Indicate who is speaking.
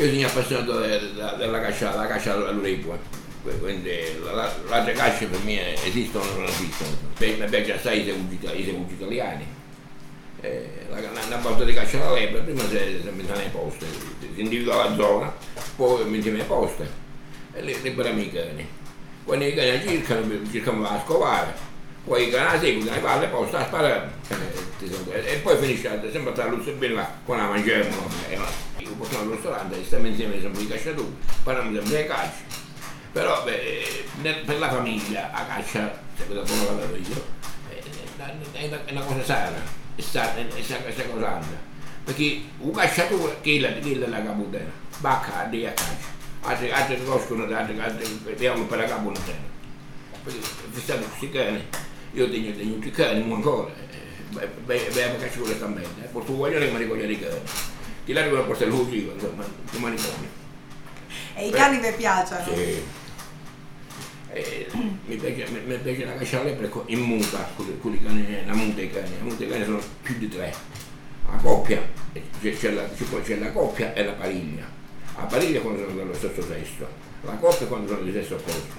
Speaker 1: Io sono appassionato della, della caccia, la caccia all'urequa, quindi la, le per me esistono o non esistono. Mi piace assai i segugi, italiani. Eh, la, una volta di caccia alla lepre, prima si, si mettono le poste, si individua la zona, poi mettiamo le poste e le i cani. Quando i cani cercano, cercano a scovare, poi i cani seguono, e va alle poste a sparare eh, e poi finisce sempre tra luce bella con la mangiamo io portiamo al ristorante e stiamo insieme sempre i cacciatori, parliamo sempre delle cacce. Però beh, per la famiglia la caccia, se cosa come la io, è una cosa sana, è è una cosa sana. Perché un cacciatore, chi è la caputena? Bacca a dire a caccia. Altri, altri conoscono, altri, altri vediamo per la caputena. Perché fissate questi cani, io tengo, tengo tutti i cani ancora, beh, beh, caccio con le stampelle, porto un guaglione che mi ricogliere i cani ti largo la porta dell'usico, insomma, tu manicomio.
Speaker 2: E i cani vi piacciono?
Speaker 1: Sì. Eh, mi, piace, mi, mi piace la cacciare perché in muta, con i cani, la muta i cani, la muta i cani sono più di tre. La coppia, c'è, c'è, la, c'è la coppia e la pariglia. La pariglia quando sono dello stesso sesso, la coppia quando sono di sesso opposto.